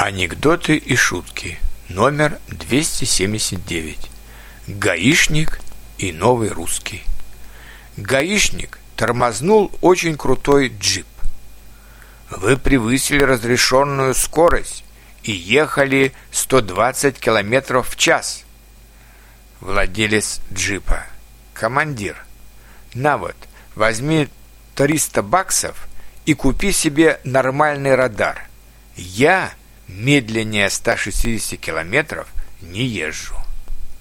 Анекдоты и шутки. Номер 279. Гаишник и новый русский. Гаишник тормознул очень крутой джип. Вы превысили разрешенную скорость и ехали 120 километров в час. Владелец джипа. Командир. На вот, возьми 300 баксов и купи себе нормальный радар. Я медленнее 160 километров не езжу.